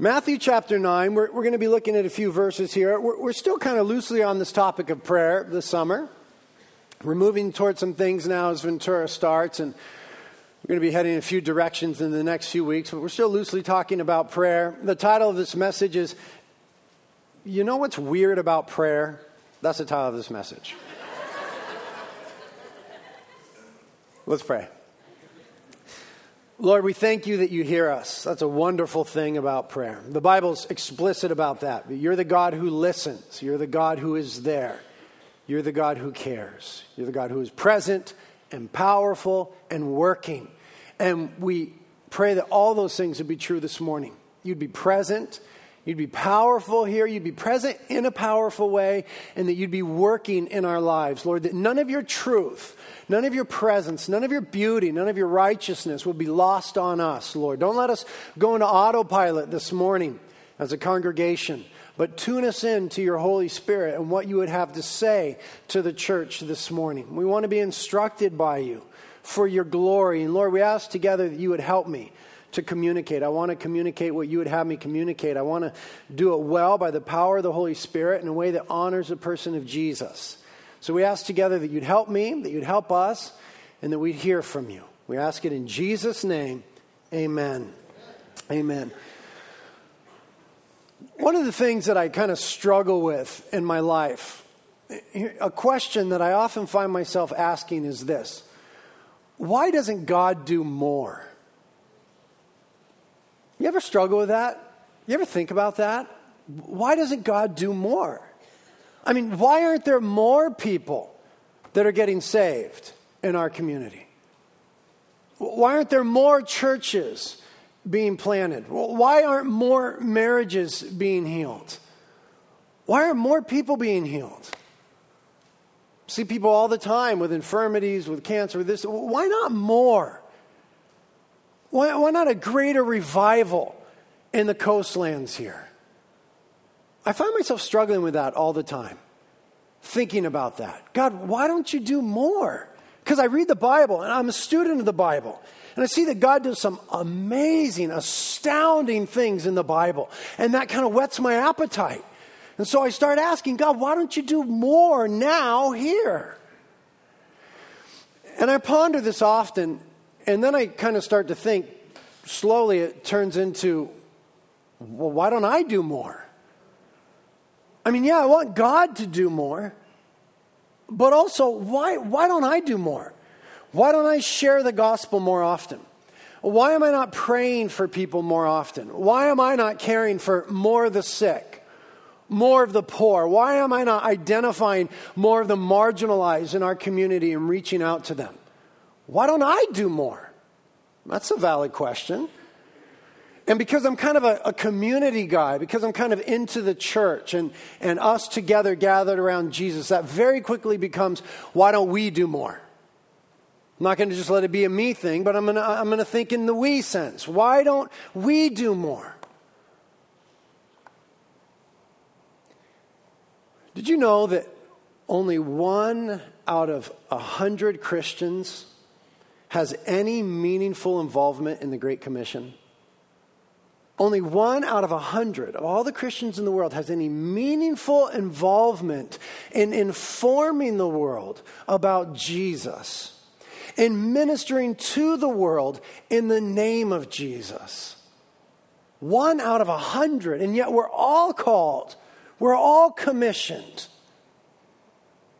Matthew chapter 9, we're, we're going to be looking at a few verses here. We're, we're still kind of loosely on this topic of prayer this summer. We're moving towards some things now as Ventura starts, and we're going to be heading in a few directions in the next few weeks, but we're still loosely talking about prayer. The title of this message is You Know What's Weird About Prayer? That's the title of this message. Let's pray. Lord, we thank you that you hear us. That's a wonderful thing about prayer. The Bible's explicit about that. You're the God who listens, you're the God who is there, you're the God who cares, you're the God who is present and powerful and working. And we pray that all those things would be true this morning. You'd be present, you'd be powerful here, you'd be present in a powerful way, and that you'd be working in our lives. Lord, that none of your truth, None of your presence, none of your beauty, none of your righteousness will be lost on us, Lord. Don't let us go into autopilot this morning as a congregation, but tune us in to your Holy Spirit and what you would have to say to the church this morning. We want to be instructed by you for your glory. And Lord, we ask together that you would help me to communicate. I want to communicate what you would have me communicate. I want to do it well by the power of the Holy Spirit in a way that honors the person of Jesus. So we ask together that you'd help me, that you'd help us, and that we'd hear from you. We ask it in Jesus' name. Amen. Amen. One of the things that I kind of struggle with in my life, a question that I often find myself asking is this Why doesn't God do more? You ever struggle with that? You ever think about that? Why doesn't God do more? I mean, why aren't there more people that are getting saved in our community? Why aren't there more churches being planted? Why aren't more marriages being healed? Why aren't more people being healed? See people all the time with infirmities, with cancer, with this. Why not more? Why, why not a greater revival in the coastlands here? I find myself struggling with that all the time, thinking about that. God, why don't you do more? Because I read the Bible and I'm a student of the Bible. And I see that God does some amazing, astounding things in the Bible. And that kind of whets my appetite. And so I start asking, God, why don't you do more now here? And I ponder this often. And then I kind of start to think, slowly it turns into, well, why don't I do more? I mean, yeah, I want God to do more, but also, why, why don't I do more? Why don't I share the gospel more often? Why am I not praying for people more often? Why am I not caring for more of the sick, more of the poor? Why am I not identifying more of the marginalized in our community and reaching out to them? Why don't I do more? That's a valid question. And because I'm kind of a, a, community guy, because I'm kind of into the church and, and us together gathered around Jesus, that very quickly becomes why don't we do more? I'm not going to just let it be a me thing, but I'm going to, I'm going to think in the we sense. Why don't we do more? Did you know that only one out of a hundred Christians has any meaningful involvement in the Great Commission? Only one out of a hundred of all the Christians in the world has any meaningful involvement in informing the world about Jesus, in ministering to the world in the name of Jesus. One out of a hundred, and yet we're all called, we're all commissioned.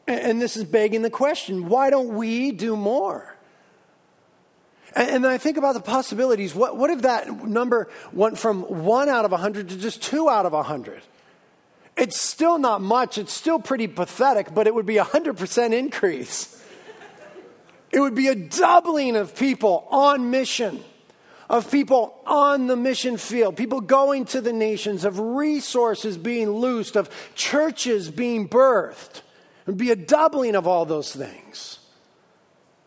And this is begging the question why don't we do more? And, then I think about the possibilities. What, what if that number went from one out of 100 to just two out of 100? It's still not much. It's still pretty pathetic, but it would be a 100% increase. It would be a doubling of people on mission, of people on the mission field, people going to the nations, of resources being loosed, of churches being birthed. It would be a doubling of all those things.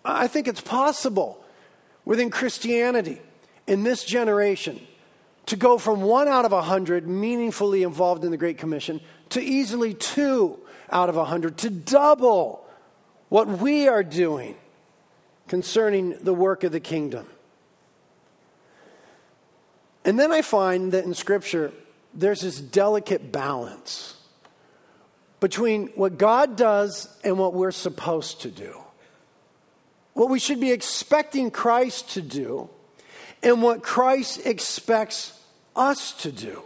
I think it's possible within Christianity in this generation to go from one out of a hundred meaningfully involved in the Great Commission to easily two out of a hundred, to double what we are doing concerning the work of the kingdom. And then I find that in Scripture, there's this delicate balance between what God does and what we're supposed to do. What we should be expecting Christ to do and what Christ expects us to do.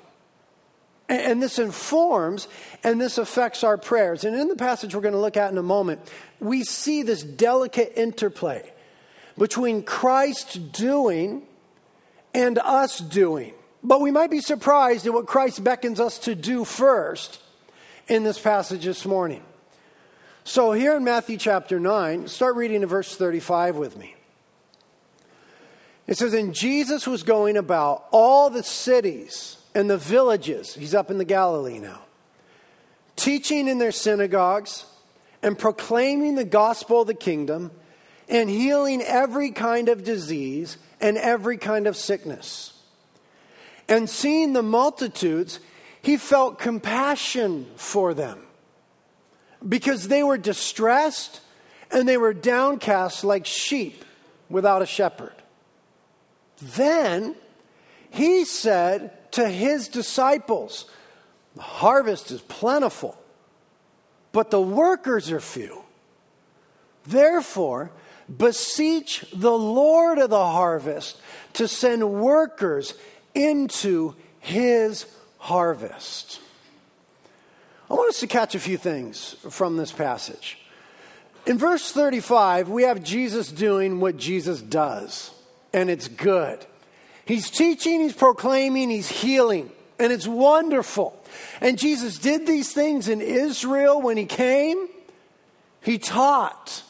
And this informs and this affects our prayers. And in the passage we're going to look at in a moment, we see this delicate interplay between Christ doing and us doing. But we might be surprised at what Christ beckons us to do first in this passage this morning. So, here in Matthew chapter 9, start reading in verse 35 with me. It says, And Jesus was going about all the cities and the villages, he's up in the Galilee now, teaching in their synagogues and proclaiming the gospel of the kingdom and healing every kind of disease and every kind of sickness. And seeing the multitudes, he felt compassion for them because they were distressed and they were downcast like sheep without a shepherd. Then he said to his disciples, The harvest is plentiful, but the workers are few. Therefore, beseech the Lord of the harvest to send workers into his harvest. I want us to catch a few things from this passage. In verse 35, we have Jesus doing what Jesus does, and it's good. He's teaching, he's proclaiming, he's healing, and it's wonderful. And Jesus did these things in Israel when he came. He taught.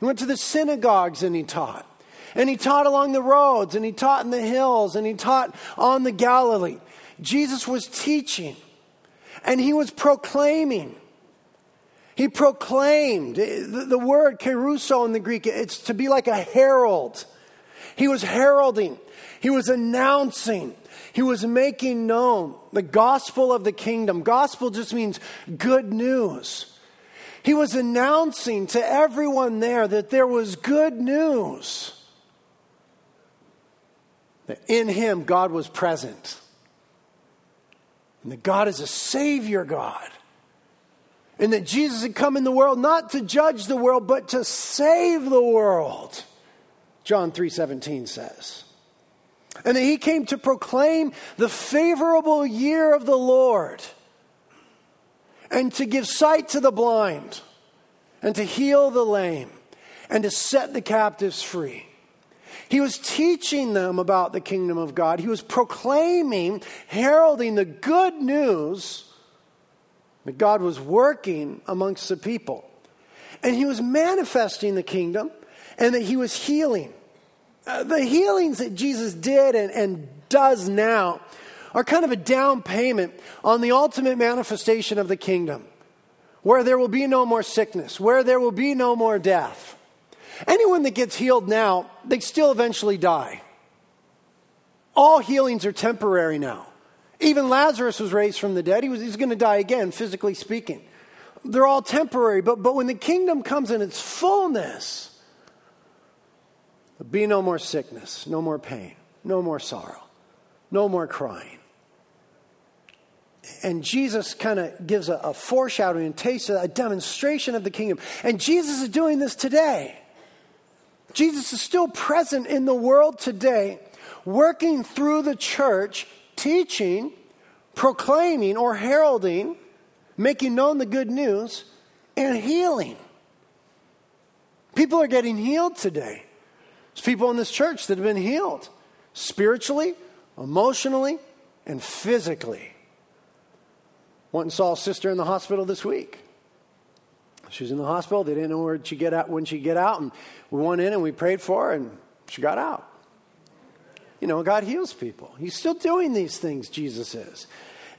He went to the synagogues and he taught. And he taught along the roads, and he taught in the hills, and he taught on the Galilee. Jesus was teaching, and he was proclaiming. He proclaimed. The, word kerusso in the Greek, it's to be like a herald. He was heralding, he was announcing, he was making known the gospel of the kingdom. Gospel just means good news. He was announcing to everyone there that there was good news. That in him, God was present. And that God is a Savior God. And that Jesus had come in the world not to judge the world, but to save the world. John 3:17 says. And that he came to proclaim the favorable year of the Lord and to give sight to the blind and to heal the lame and to set the captives free. He was teaching them about the kingdom of God. He was proclaiming, heralding the good news that God was working amongst the people. And he was manifesting the kingdom and that he was healing. Uh, the healings that Jesus did and, and does now are kind of a down payment on the ultimate manifestation of the kingdom, where there will be no more sickness, where there will be no more death. Anyone that gets healed now, they still eventually die. All healings are temporary now. Even Lazarus was raised from the dead. He was, he's going to die again, physically speaking. They're all temporary, but, but when the kingdom comes in its fullness, there'll be no more sickness, no more pain, no more sorrow, no more crying. And Jesus kind of gives a, a foreshadowing and taste, a demonstration of the kingdom. And Jesus is doing this today. Jesus is still present in the world today, working through the church, teaching, proclaiming, or heralding, making known the good news, and healing. People are getting healed today. There's people in this church that have been healed spiritually, emotionally, and physically. Went and saw a sister in the hospital this week. She was in the hospital. They didn't know where she get out when she get out, and we went in and we prayed for her, and she got out. You know, God heals people. He's still doing these things. Jesus is,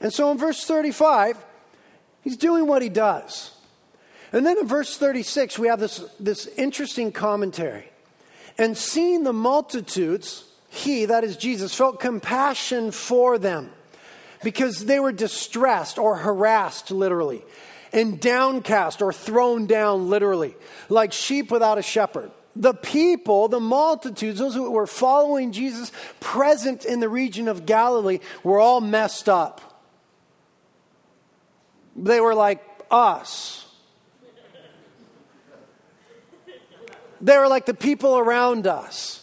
and so in verse thirty-five, he's doing what he does. And then in verse 36, we have this, this interesting commentary. And seeing the multitudes, he, that is Jesus, felt compassion for them because they were distressed or harassed, literally and downcast or thrown down, literally, like sheep without a shepherd. the people, the multitudes, those who were following Jesus present in the region of Galilee, were all messed up. They were like us. They were like the people around us.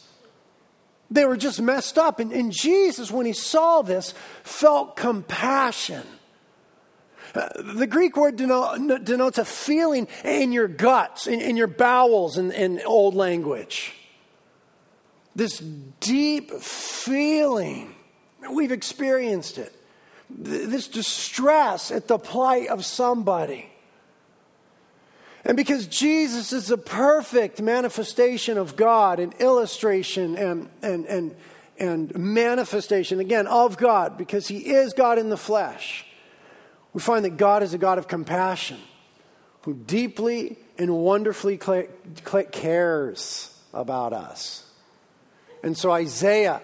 They were just messed up. And, and Jesus, when he saw this, felt compassion. Uh, the Greek word denote, denotes a feeling in your guts, in, in your bowels, in, in old language. This deep feeling. We've experienced it. This distress at the plight of somebody. And because Jesus is a perfect manifestation of God, an illustration and, and, and, and manifestation, again, of God, because he is God in the flesh, we find that God is a God of compassion who deeply and wonderfully cares about us. And so Isaiah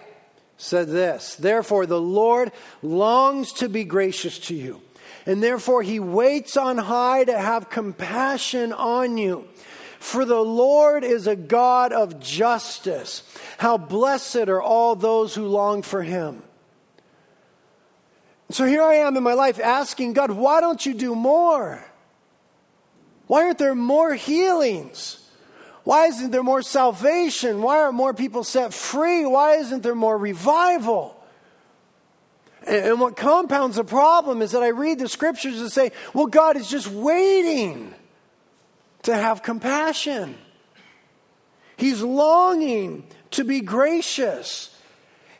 said this Therefore, the Lord longs to be gracious to you and therefore he waits on high to have compassion on you. For the Lord is a God of justice. How blessed are all those who long for him. So here I am in my life asking God, why don't you do more? Why aren't there more healings? Why isn't there more salvation? Why aren't more people set free? Why isn't there more revival? And what compounds the problem is that I read the scriptures and say, well, God is just waiting to have compassion. He's longing to be gracious.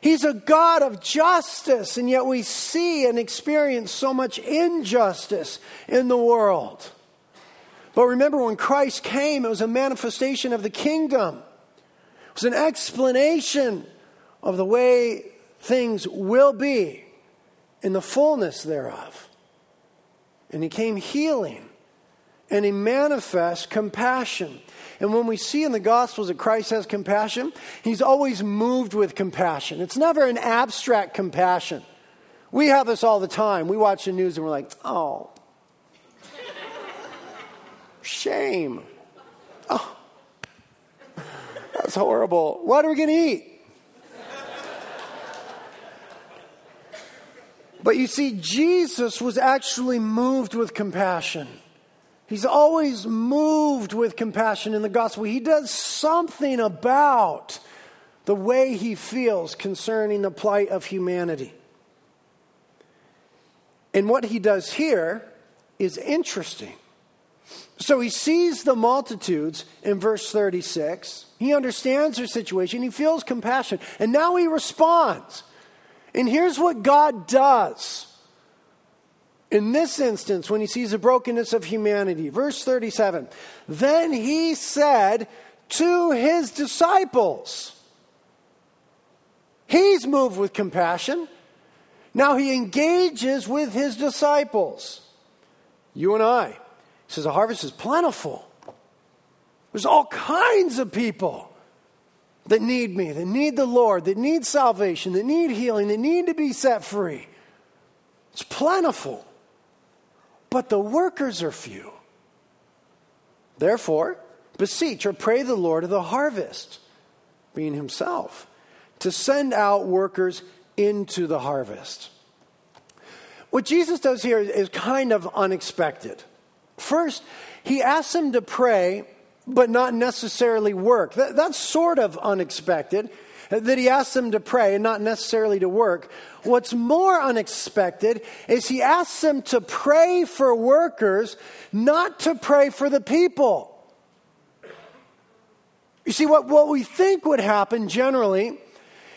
He's a God of justice, and yet we see and experience so much injustice in the world. But remember, when Christ came, it was a manifestation of the kingdom, it was an explanation of the way things will be in the fullness thereof. And he came healing, and he manifests compassion. And when we see in the Gospels that Christ has compassion, he's always moved with compassion. It's never an abstract compassion. We have this all the time. We watch the news and we're like, oh, shame. Oh, that's horrible. What are we going to eat? But you see, Jesus was actually moved with compassion. He's always moved with compassion in the gospel. He does something about the way he feels concerning the plight of humanity. And what he does here is interesting. So he sees the multitudes in verse 36. He understands their situation. He feels compassion. And now he responds. And here's what God does. In this instance, when he sees the brokenness of humanity, verse 37 Then he said to his disciples, He's moved with compassion. Now he engages with his disciples. You and I. He says, The harvest is plentiful. There's all kinds of people that need me, that need the Lord, that need salvation, that need healing, that need to be set free. It's plentiful, but the workers are few. Therefore, beseech or pray the Lord of the harvest, being Himself, to send out workers into the harvest. What Jesus does here is kind of unexpected. First, He asks them to pray but not necessarily work. That, that's sort of unexpected that he asks them to pray and not necessarily to work. What's more unexpected is he asks them to pray for workers, not to pray for the people. You see, what, what we think would happen generally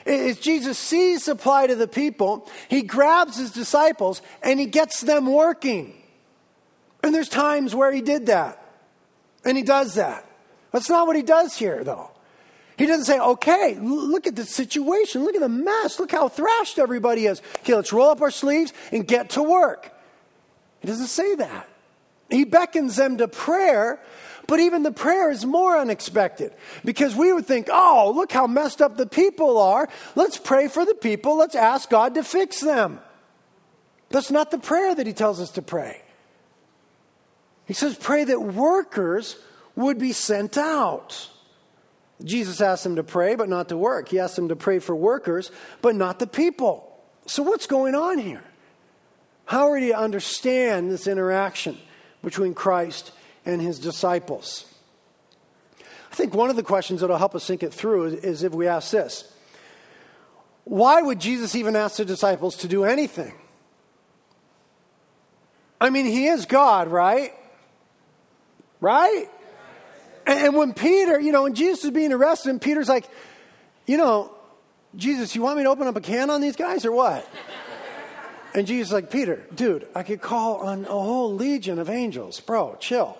is Jesus sees supply of the people, he grabs his disciples, and he gets them working. And there's times where he did that. And he does that. That's not what he does here, though. He doesn't say, okay, look at the situation. Look at the mess. Look how thrashed everybody is. Okay, let's roll up our sleeves and get to work. He doesn't say that. He beckons them to prayer, but even the prayer is more unexpected because we would think, oh, look how messed up the people are. Let's pray for the people. Let's ask God to fix them. That's not the prayer that he tells us to pray. He says, pray that workers would be sent out. Jesus asked them to pray, but not to work. He asked them to pray for workers, but not the people. So, what's going on here? How are you to understand this interaction between Christ and his disciples? I think one of the questions that will help us think it through is, is if we ask this Why would Jesus even ask the disciples to do anything? I mean, he is God, right? Right? And when Peter, you know, when Jesus is being arrested, and Peter's like, you know, Jesus, you want me to open up a can on these guys or what? And Jesus is like, Peter, dude, I could call on a whole legion of angels. Bro, chill.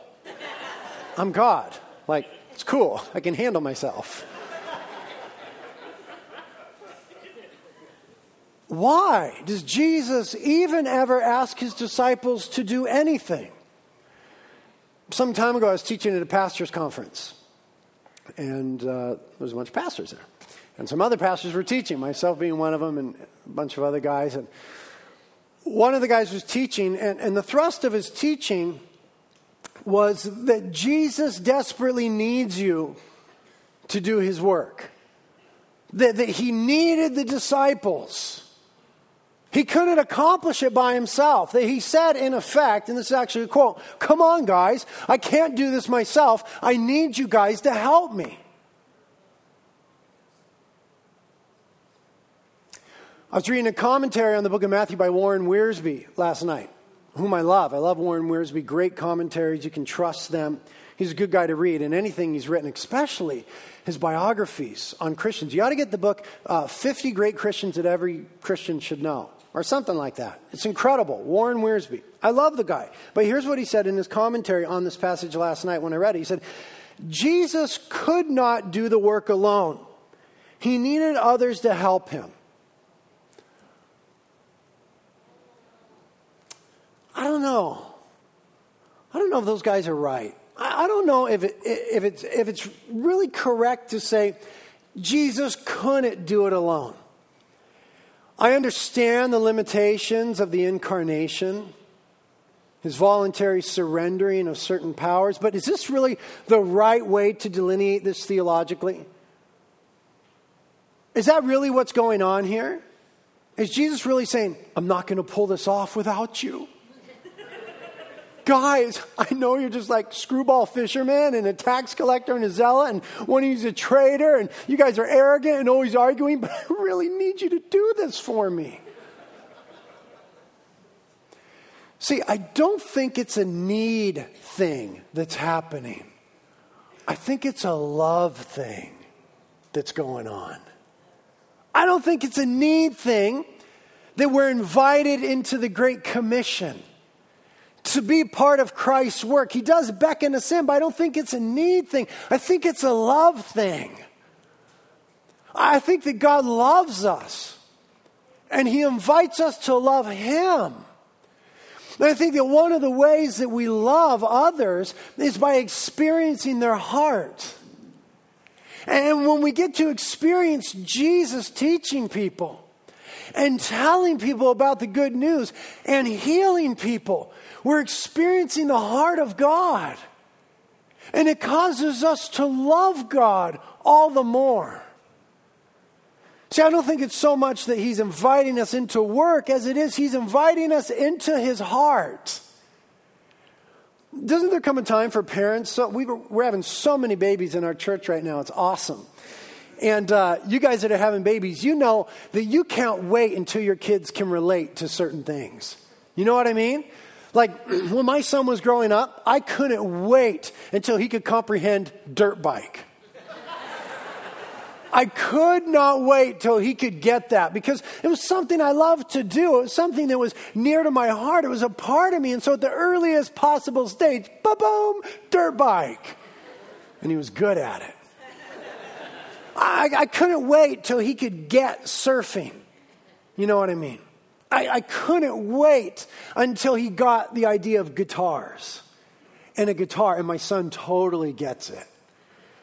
I'm God. Like, it's cool. I can handle myself. Why does Jesus even ever ask his disciples to do anything? Some time ago, I was teaching at a pastor's conference, and uh, there was a bunch of pastors there. And some other pastors were teaching, myself being one of them, and a bunch of other guys. And one of the guys was teaching, and, and the thrust of his teaching was that Jesus desperately needs you to do his work, that, that he needed the disciples he couldn't accomplish it by himself. He said, in effect, and this is actually a quote Come on, guys, I can't do this myself. I need you guys to help me. I was reading a commentary on the book of Matthew by Warren Wiersbe last night, whom I love. I love Warren Wiersbe, great commentaries. You can trust them. He's a good guy to read, and anything he's written, especially his biographies on Christians. You ought to get the book, uh, 50 Great Christians That Every Christian Should Know or something like that. It's incredible. Warren Wiersbe. I love the guy. But here's what he said in his commentary on this passage last night when I read it. He said, Jesus could not do the work alone, he needed others to help him. I don't know. I don't know if those guys are right. I, don't know if, it, if, it's, if it's really correct to say Jesus couldn't do it alone. I understand the limitations of the incarnation, his voluntary surrendering of certain powers, but is this really the right way to delineate this theologically? Is that really what's going on here? Is Jesus really saying, I'm not going to pull this off without you? Guys, I know you're just like screwball fisherman and a tax collector and a zealot, and one of you's a traitor, and you guys are arrogant and always arguing, but I really need you to do this for me. See, I don't think it's a need thing that's happening. I think it's a love thing that's going on. I don't think it's a need thing that we're invited into the Great Commission to be part of Christ's work. He does beckon us in, but I don't think it's a need thing. I think it's a love thing. I think that God loves us and He invites us to love Him. And I think that one of the ways that we love others is by experiencing their heart. And when we get to experience Jesus teaching people and telling people about the good news and healing people, we're experiencing the heart of God. And it causes us to love God all the more. See, I don't think it's so much that He's inviting us into work as it is He's inviting us into His heart. Doesn't there come a time for parents? So we are having so many babies in our church right now. It's awesome. And uh, you guys that are having babies, you know that you can't wait until your kids can relate to certain things. You know what I mean? Like when my son was growing up, I couldn't wait until he could comprehend dirt bike. I could not wait till he could get that because it was something I loved to do. It was something that was near to my heart. It was a part of me. And so at the earliest possible stage, ba boom, dirt bike. And he was good at it. I, I couldn't wait till he could get surfing. You know what I mean? I, I couldn't wait until he got the idea of guitars and a guitar, and my son totally gets it.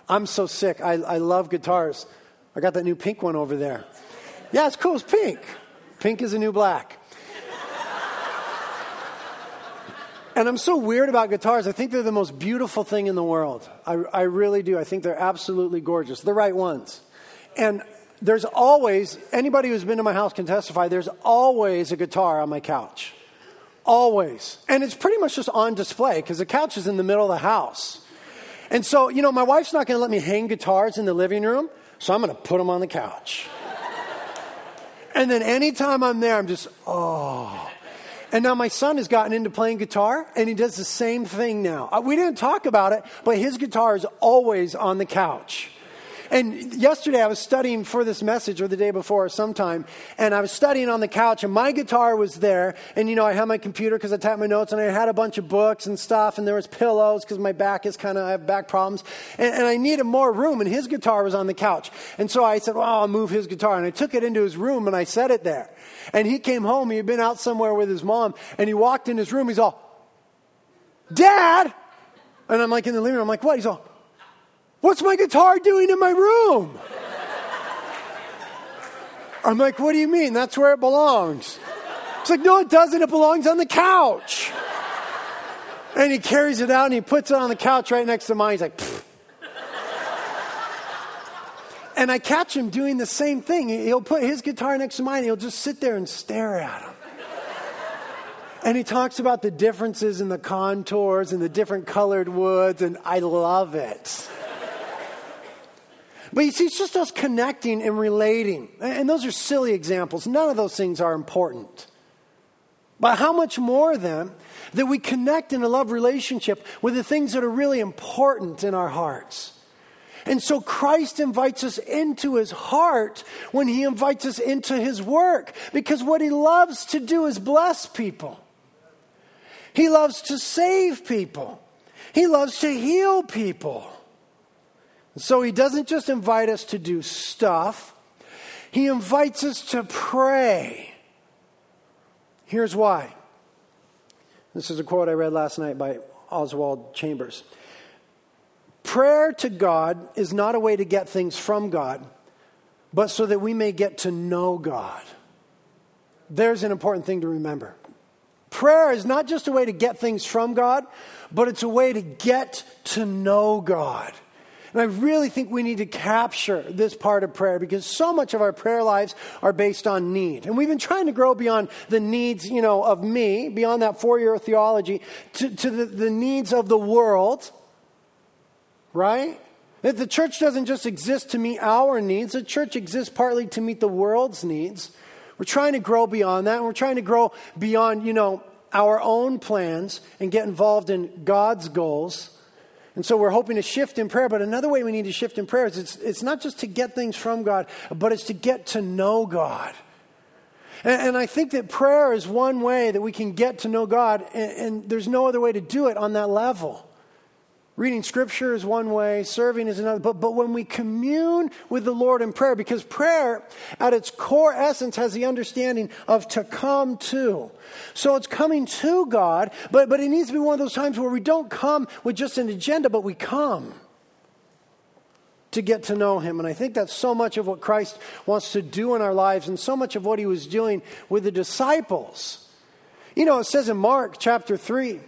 I'm so sick. I, I love guitars. I got that new pink one over there. Yeah, it's cool. It's pink. Pink is a new black. And I'm so weird about guitars. I think they're the most beautiful thing in the world. I, I really do. I think they're absolutely gorgeous. The right ones. And there's always, anybody who's been to my house can testify, there's always a guitar on my couch. Always. And it's pretty much just on display because the couch is in the middle of the house. And so, you know, my wife's not going to let me hang guitars in the living room, so I'm going to put them on the couch. and then anytime I'm there, I'm just, oh. And now my son has gotten into playing guitar, and he does the same thing now. Uh, we didn't talk about it, but his guitar is always on the couch. And yesterday I was studying for this message, or the day before, or sometime, and I was studying on the couch, and my guitar was there. And you know, I had my computer because I typed my notes, and I had a bunch of books and stuff, and there was pillows because my back is kind of, I have back problems. And, and, I needed more room, and his guitar was on the couch. And so I said, Well, I'll move his guitar. And I took it into his room, and I set it there. And he came home, he had been out somewhere with his mom, and he walked in his room, he's all, Dad! And I'm like in the living room, I'm like, What? He's all, What's my guitar doing in my room? I'm like, What do you mean? That's where it belongs. It's like, No, it doesn't. It belongs on the couch. And he carries it out and he puts it on the couch right next to mine. He's like, Pfft. And I catch him doing the same thing. He'll put his guitar next to mine, he'll just sit there and stare at him. And he talks about the differences in the contours and the different colored woods, and I love it. But you see, it's just us connecting and relating. And those are silly examples. None of those things are important. But how much more then that we connect in a love relationship with the things that are really important in our hearts? And so Christ invites us into his heart when he invites us into his work because what he loves to do is bless people. He loves to save people. He loves to heal people. So he doesn't just invite us to do stuff, he invites us to pray. Here's why. This is a quote I read last night by Oswald Chambers. Prayer to God is not a way to get things from God, but so that we may get to know God. There's an important thing to remember. Prayer is not just a way to get things from God, but it's a way to get to know God. And I really think we need to capture this part of prayer because so much of our prayer lives are based on need. And we've been trying to grow beyond the needs, you know, of me, beyond that four-year theology, to, to the, the needs of the world, right? That the church doesn't just exist to meet our needs, the church exists partly to meet the world's needs. We're trying to grow beyond that, and we're trying to grow beyond, you know, our own plans and get involved in God's goals. And so we're hoping to shift in prayer. But another way we need to shift in prayer is it's, it's not just to get things from God, but it's to get to know God. And, and I think that prayer is one way that we can get to know God, and, and there's no other way to do it on that level. Reading scripture is one way, serving is another. But, but when we commune with the Lord in prayer, because prayer at its core essence has the understanding of to come to. So it's coming to God, but, but it needs to be one of those times where we don't come with just an agenda, but we come to get to know Him. And I think that's so much of what Christ wants to do in our lives and so much of what He was doing with the disciples. You know, it says in Mark chapter 3,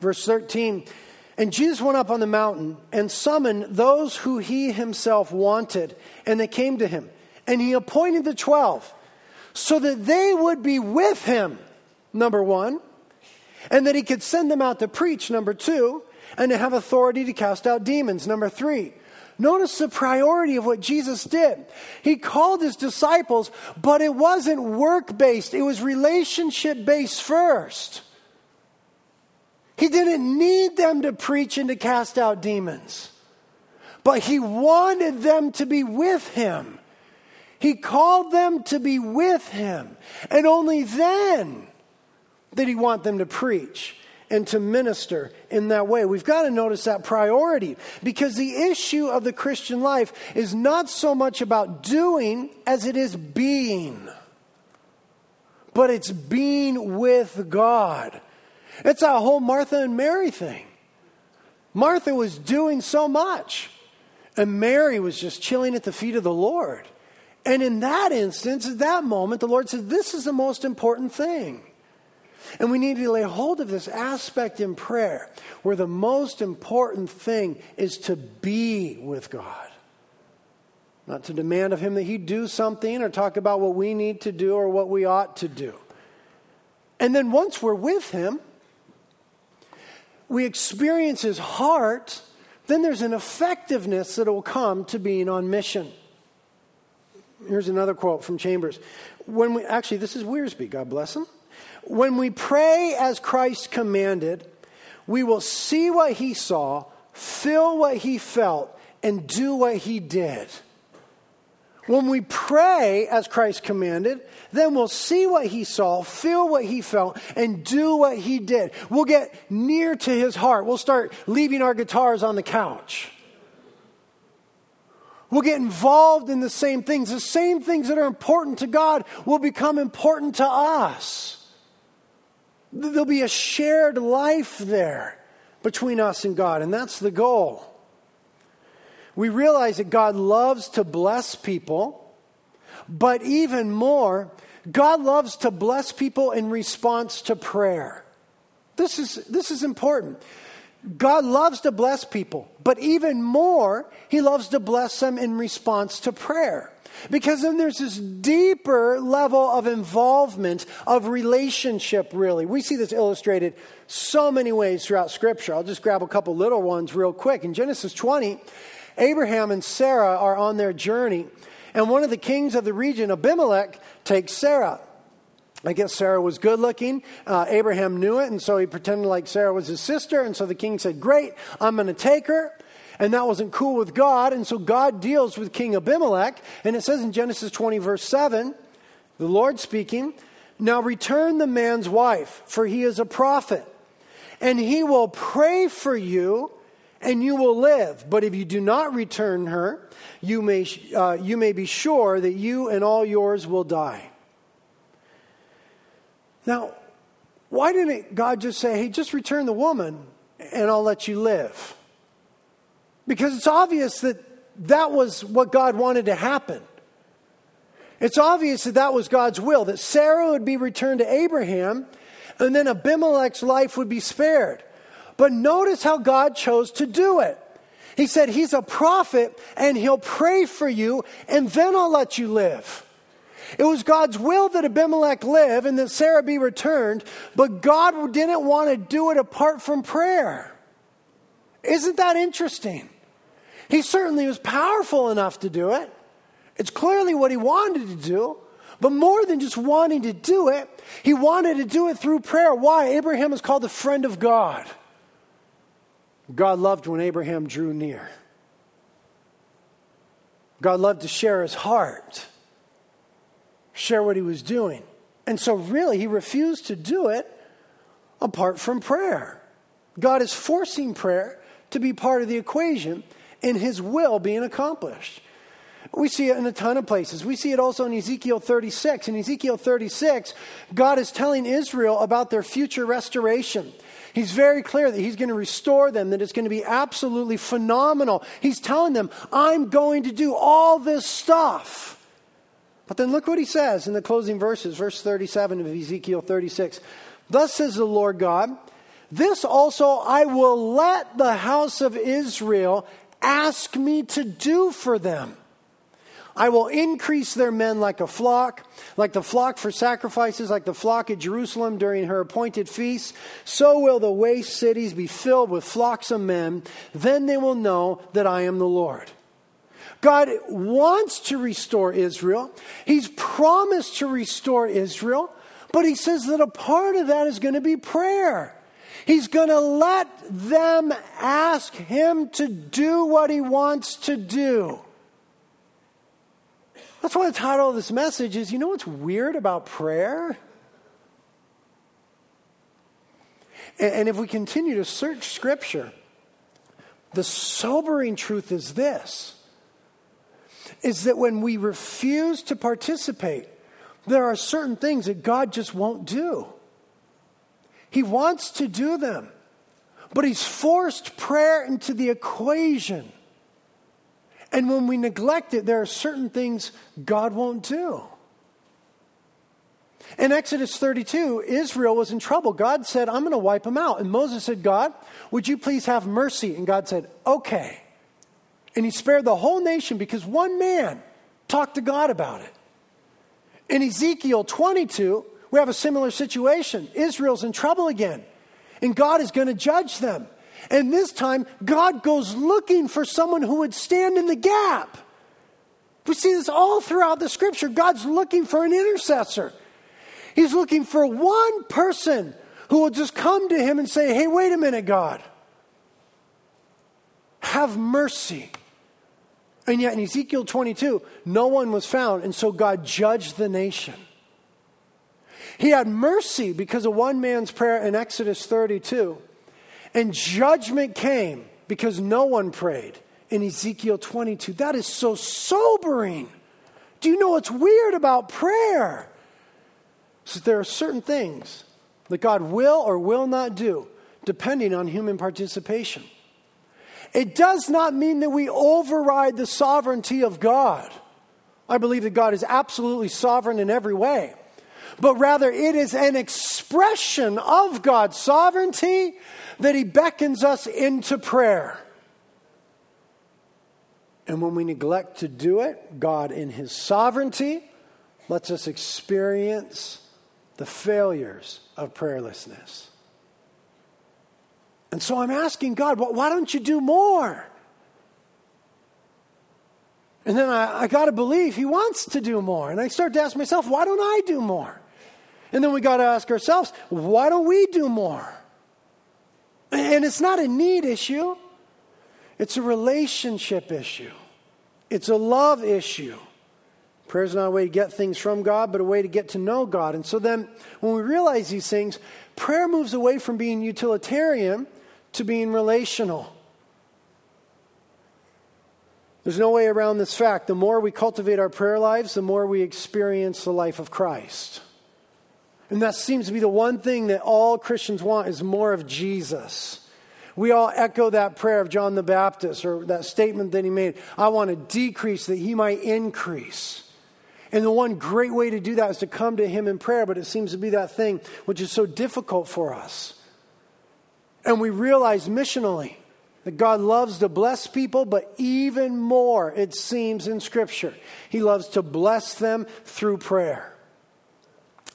verse 13, and Jesus went up on the mountain and summoned those who he himself wanted, and they came to him. And he appointed the twelve so that they would be with him, number one, and that he could send them out to preach, number two, and to have authority to cast out demons, number three. Notice the priority of what Jesus did. He called his disciples, but it wasn't work based, it was relationship based first. He didn't need them to preach and to cast out demons, but he wanted them to be with him. He called them to be with him. And only then did he want them to preach and to minister in that way. We've got to notice that priority because the issue of the Christian life is not so much about doing as it is being, but it's being with God. It's a whole Martha and Mary thing. Martha was doing so much, and Mary was just chilling at the feet of the Lord. And in that instance, at that moment, the Lord said, This is the most important thing. And we need to lay hold of this aspect in prayer where the most important thing is to be with God. Not to demand of Him that He do something or talk about what we need to do or what we ought to do. And then once we're with Him, we experience His heart, then there's an effectiveness that will come to being on mission. Here's another quote from Chambers. When we actually this is Wiersbe, God bless him. When we pray as Christ commanded, we will see what he saw, feel what he felt, and do what he did. When we pray as Christ commanded, then we'll see what he saw, feel what he felt, and do what he did. We'll get near to his heart. We'll start leaving our guitars on the couch. We'll get involved in the same things. The same things that are important to God will become important to us. There'll be a shared life there between us and God, and that's the goal. We realize that God loves to bless people, but even more, God loves to bless people in response to prayer. This is, this is important. God loves to bless people, but even more, He loves to bless them in response to prayer. Because then there's this deeper level of involvement, of relationship, really. We see this illustrated so many ways throughout Scripture. I'll just grab a couple little ones real quick. In Genesis 20, Abraham and Sarah are on their journey, and one of the kings of the region, Abimelech, takes Sarah. I guess Sarah was good looking. Uh, Abraham knew it, and so he pretended like Sarah was his sister. And so the king said, Great, I'm going to take her and that wasn't cool with God. And so God deals with King Abimelech. And it says in Genesis 20, verse 7, the Lord speaking, Now return the man's wife, for he is a prophet, and he will pray for you, and you will live. But if you do not return her, you may, uh, you may be sure that you and all yours will die. Now, why didn't God just say, hey, just return the woman and I'll let you live? Because it's obvious that that was what God wanted to happen. It's obvious that that was God's will, that Sarah would be returned to Abraham, and then Abimelech's life would be spared. But notice how God chose to do it. He said, He's a prophet, and He'll pray for you, and then I'll let you live. It was God's will that Abimelech live and that Sarah be returned, but God didn't want to do it apart from prayer. Isn't that interesting? He certainly was powerful enough to do it. It's clearly what he wanted to do. But more than just wanting to do it, he wanted to do it through prayer. Why? Abraham is called the friend of God. God loved when Abraham drew near. God loved to share his heart, share what he was doing. And so, really, he refused to do it apart from prayer. God is forcing prayer to be part of the equation in his will being accomplished. We see it in a ton of places. We see it also in Ezekiel 36. In Ezekiel 36, God is telling Israel about their future restoration. He's very clear that he's going to restore them, that it's going to be absolutely phenomenal. He's telling them, I'm going to do all this stuff. But then look what he says in the closing verses, verse 37 of Ezekiel 36. Thus says the Lord God, this also I will let the house of Israel ask me to do for them. I will increase their men like a flock, like the flock for sacrifices, like the flock at Jerusalem during her appointed feasts. So will the waste cities be filled with flocks of men. Then they will know that I am the Lord. God wants to restore Israel. He's promised to restore Israel, but He says that a part of that is going to be prayer. He's going to let them ask him to do what he wants to do. That's why the title of this message is You know what's weird about prayer? And if we continue to search Scripture, the sobering truth is this is that when we refuse to participate, there are certain things that God just won't do. He wants to do them, but He's forced prayer into the equation. And when we neglect it, there are certain things God won't do. In Exodus 32, Israel was in trouble. God said, I'm going to wipe them out. And Moses said, God, would you please have mercy? And God said, Okay. And he spared the whole nation because one man talked to God about it. In Ezekiel 22, we have a similar situation. Israel's in trouble again, and God is going to judge them. And this time, God goes looking for someone who would stand in the gap. We see this all throughout the scripture. God's looking for an intercessor. He's looking for one person who will just come to him and say, Hey, wait a minute, God. Have mercy. And yet in Ezekiel 22, no one was found, and so God judged the nation. He had mercy because of one man's prayer in Exodus 32, and judgment came because no one prayed in Ezekiel 22. That is so sobering. Do you know what's weird about prayer? So there are certain things that God will or will not do depending on human participation. It does not mean that we override the sovereignty of God. I believe that God is absolutely sovereign in every way. But rather, it is an expression of God's sovereignty that He beckons us into prayer. And when we neglect to do it, God, in His sovereignty, lets us experience the failures of prayerlessness. And so I'm asking God, why don't you do more? And then I, I got to believe He wants to do more. And I start to ask myself, why don't I do more? And then we got to ask ourselves, why don't we do more? And it's not a need issue, it's a relationship issue, it's a love issue. Prayer is not a way to get things from God, but a way to get to know God. And so then, when we realize these things, prayer moves away from being utilitarian to being relational. There's no way around this fact. The more we cultivate our prayer lives, the more we experience the life of Christ. And that seems to be the one thing that all Christians want is more of Jesus. We all echo that prayer of John the Baptist or that statement that he made I want to decrease that he might increase. And the one great way to do that is to come to him in prayer, but it seems to be that thing which is so difficult for us. And we realize missionally that God loves to bless people, but even more, it seems in Scripture, He loves to bless them through prayer.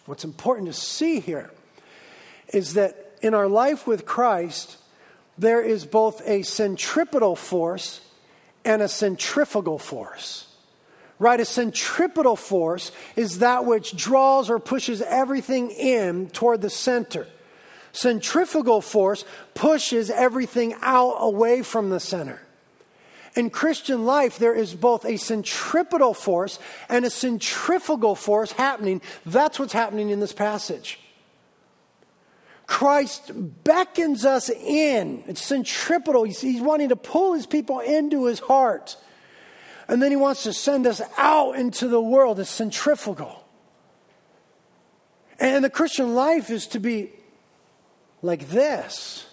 What's important to see here is that in our life with Christ, there is both a centripetal force and a centrifugal force. Right? A centripetal force is that which draws or pushes everything in toward the center. Centrifugal force pushes everything out away from the center. In Christian life, there is both a centripetal force and a centrifugal force happening. That's what's happening in this passage. Christ beckons us in. It's centripetal. He's, he's, wanting to pull his people into his heart. And then he wants to send us out into the world. It's centrifugal. And the Christian life is to be like this.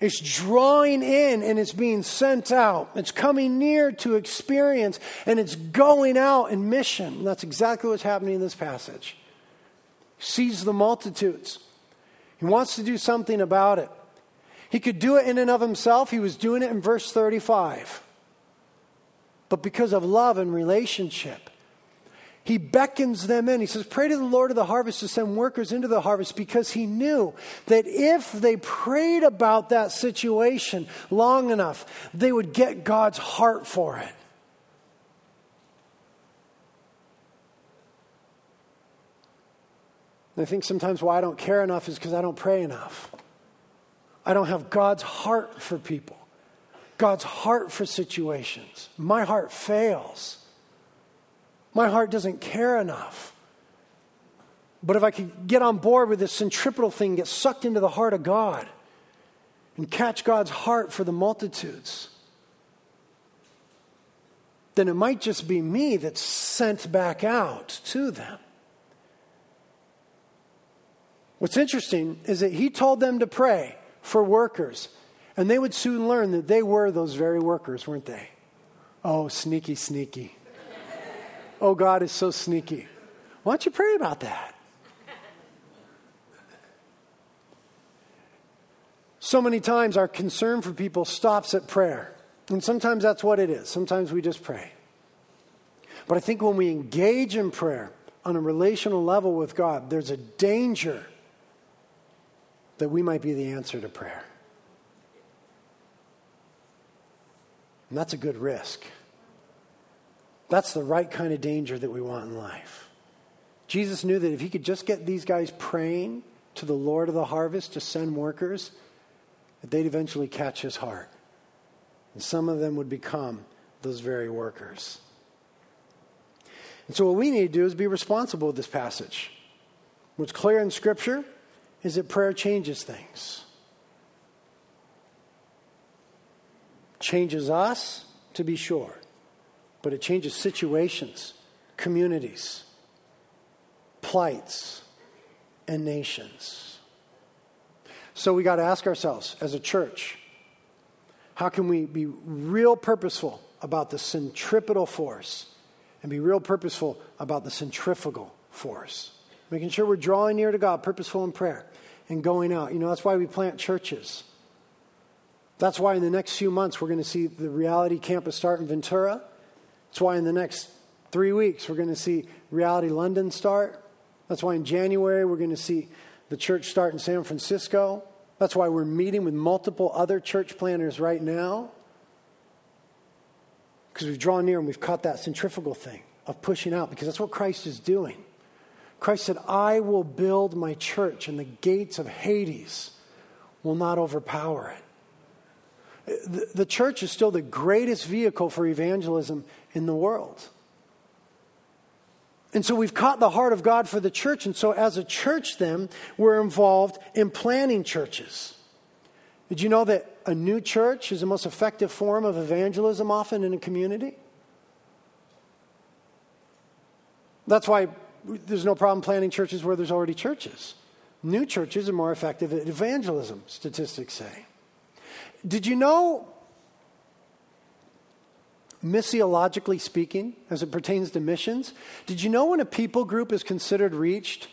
It's drawing in and it's being sent out. It's coming near to experience and it's going out in mission. And that's exactly what's happening in this passage. He sees the multitudes. He wants to do something about it. He could do it in and of himself. He was doing it in verse 35. But because of love and relationship, he beckons them in. He says, Pray to the Lord of the harvest to send workers into the harvest because he knew that if they prayed about that situation long enough, they would get God's heart for it. And I think sometimes why I don't care enough is because I don't pray enough. I don't have God's heart for people, God's heart for situations. My heart fails. My heart doesn't care enough. But if I could get on board with this centripetal thing, get sucked into the heart of God, and catch God's heart for the multitudes, then it might just be me that's sent back out to them. What's interesting is that he told them to pray for workers, and they would soon learn that they were those very workers, weren't they? Oh, sneaky, sneaky oh, God is so sneaky. Why don't you pray about that? So many times our concern for people stops at prayer. And sometimes that's what it is. Sometimes we just pray. But I think when we engage in prayer on a relational level with God, there's a danger that we might be the answer to prayer. And that's a good risk. That's the right kind of danger that we want in life. Jesus knew that if he could just get these guys praying to the Lord of the harvest to send workers, that they'd eventually catch his heart. And some of them would become those very workers. And so, what we need to do is be responsible with this passage. What's clear in Scripture is that prayer changes things. Changes us, to be sure, but it changes situations, communities, plights, and nations. So we got to ask ourselves as a church how can we be real purposeful about the centripetal force and be real purposeful about the centrifugal force? Making sure we're drawing near to God, purposeful in prayer, and going out. You know, that's why we plant churches. That's why in the next few months we're going to see the reality campus start in Ventura. That's why in the next three weeks we're going to see Reality London start. That's why in January we're going to see the church start in San Francisco. That's why we're meeting with multiple other church planners right now. Because we've drawn near and we've caught that centrifugal thing of pushing out, because that's what Christ is doing. Christ said, I will build my church, and the gates of Hades will not overpower it. The, the church is still the greatest vehicle for evangelism in the world. And so we've caught the heart of God for the church. And so, as a church, then, we're involved in planning churches. Did you know that a new church is the most effective form of evangelism often in a community? That's why there's no problem planting churches where there's already churches. New churches are more effective at evangelism, statistics say. Did you know, missiologically speaking, as it pertains to missions, did you know when a people group is considered reached?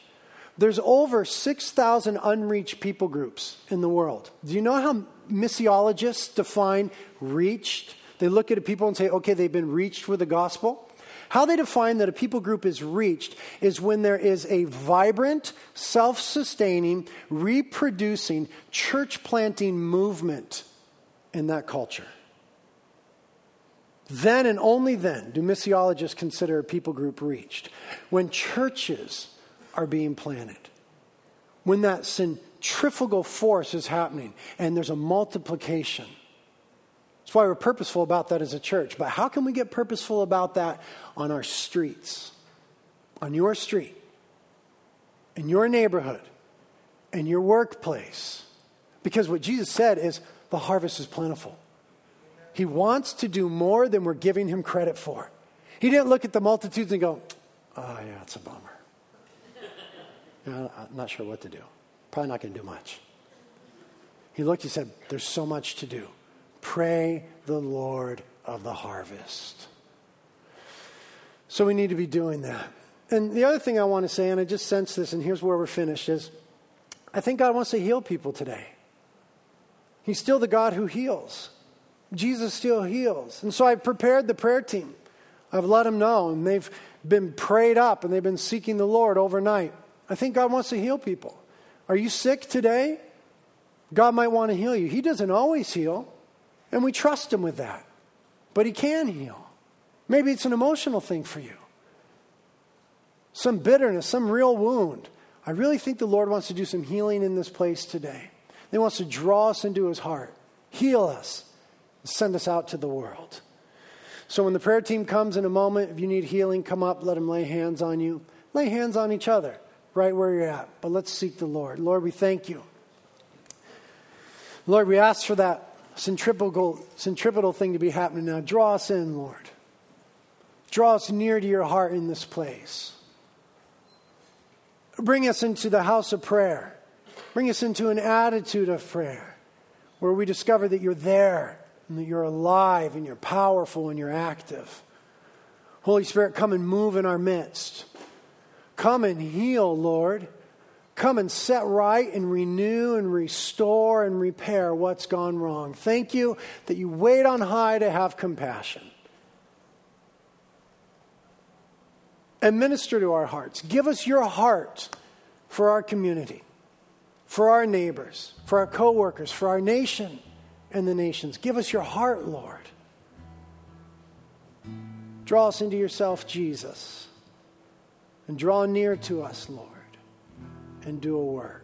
There's over 6,000 unreached people groups in the world. Do you know how missiologists define reached? They look at people and say, okay, they've been reached with the gospel. How they define that a people group is reached is when there is a vibrant, self sustaining, reproducing, church planting movement in that culture. Then and only then do missiologists consider a people group reached. When churches are being planted, when that centrifugal force is happening and there's a multiplication. That's why we're purposeful about that as a church. But how can we get purposeful about that on our streets? On your street, in your neighborhood, in your workplace? Because what Jesus said is the harvest is plentiful. He wants to do more than we're giving him credit for. He didn't look at the multitudes and go, oh, yeah, it's a bummer. I'm not sure what to do. Probably not going to do much. He looked, he said, There's so much to do. Pray the Lord of the harvest. So we need to be doing that. And the other thing I want to say, and I just sense this, and here's where we're finished, is I think God wants to heal people today. He's still the God who heals. Jesus still heals. And so I've prepared the prayer team. I've let them know, and they've been prayed up and they've been seeking the Lord overnight. I think God wants to heal people. Are you sick today? God might want to heal you. He doesn't always heal, and we trust Him with that. But He can heal. Maybe it's an emotional thing for you, some bitterness, some real wound. I really think the Lord wants to do some healing in this place today. He wants to draw us into his heart, heal us, send us out to the world. So when the prayer team comes in a moment, if you need healing, come up, let them lay hands on you. Lay hands on each other right where you're at. But let's seek the Lord. Lord, we thank you. Lord, we ask for that centripetal, centripetal thing to be happening now. Draw us in, Lord. Draw us near to your heart in this place. Bring us into the house of prayer. Bring us into an attitude of prayer where we discover that you're there and that you're alive and you're powerful and you're active. Holy Spirit, come and move in our midst. Come and heal, Lord. come and set right and renew and restore and repair what's gone wrong. Thank you that you wait on high to have compassion. And minister to our hearts. Give us your heart for our community, for our neighbors, for our coworkers, for our nation and the nations. Give us your heart, Lord. Draw us into yourself, Jesus, and draw near to us, Lord, and do a work.